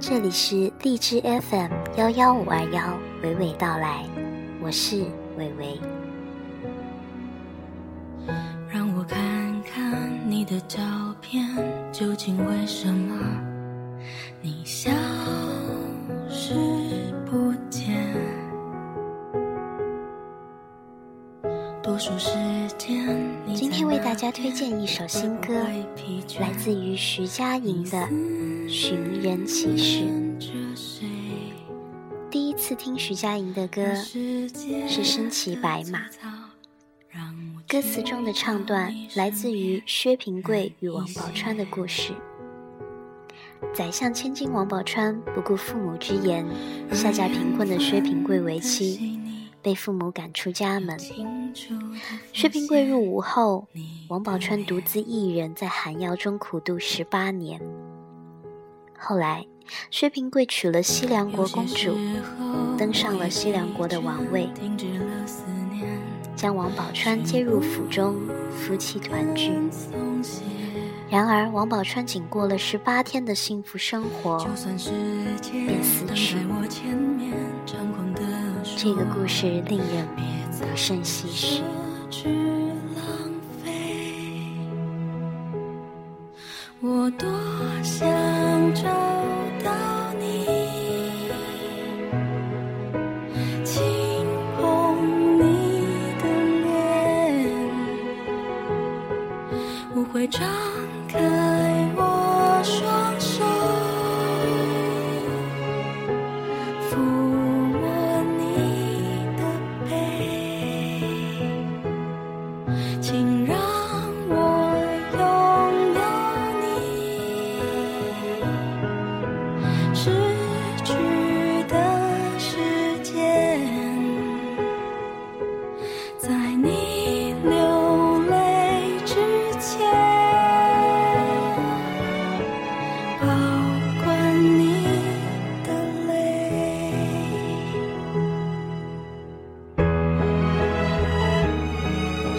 这里是荔枝 FM 幺幺五二幺，娓娓道来，我是伟伟。让我看看你的照片，究竟为什么你消失不见？多数时间，今天为大家推荐一首新歌，来自于徐佳莹的《寻人启事》。第一次听徐佳莹的歌是《身骑白马》。歌词中的唱段来自于薛平贵与王宝钏的故事。宰相千金王宝钏不顾父母之言，下嫁贫困的薛平贵为妻，被父母赶出家门。薛平贵入伍后，王宝钏独自一人在寒窑中苦度十八年。后来，薛平贵娶了西凉国公主，登上了西凉国的王位。将王宝钏接入府中，夫妻团聚。然而，王宝钏仅过了十八天的幸福生活，便死去。这个故事令人不胜唏嘘。我多想找到你轻捧你的脸我会张开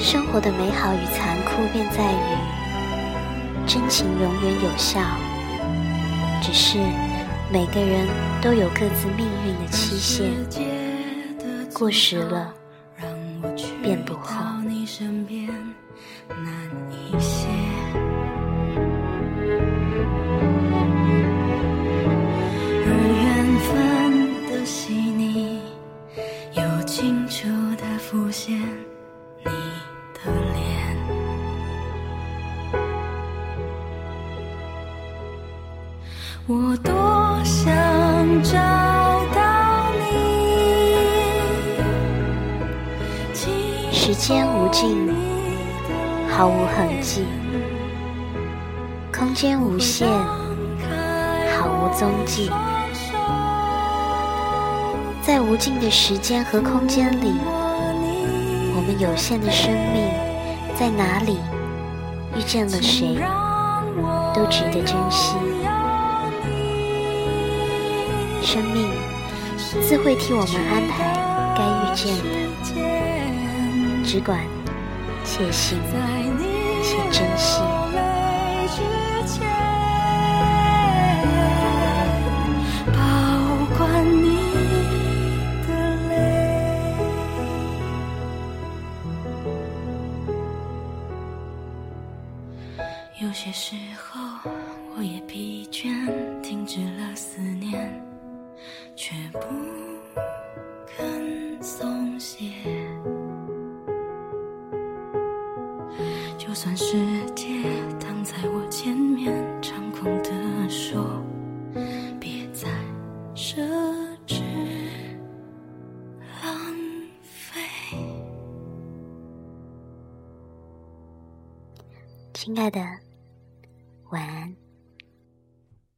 生活的美好与残酷，便在于真情永远有效，只是每个人都有各自命运的期限，过时了便不后。我多想找到你。时间无尽，毫无痕迹；空间无限，毫无踪迹。在无尽的时间和空间里，我们有限的生命在哪里遇见了谁，都值得珍惜。生命自会替我们安排该遇见的，只管且行且珍惜。保管你的泪，有些时候我也疲倦，停止了思念。却不肯松懈，就算世界挡在我前面，猖狂地说，别再奢侈浪费。亲爱的，晚安。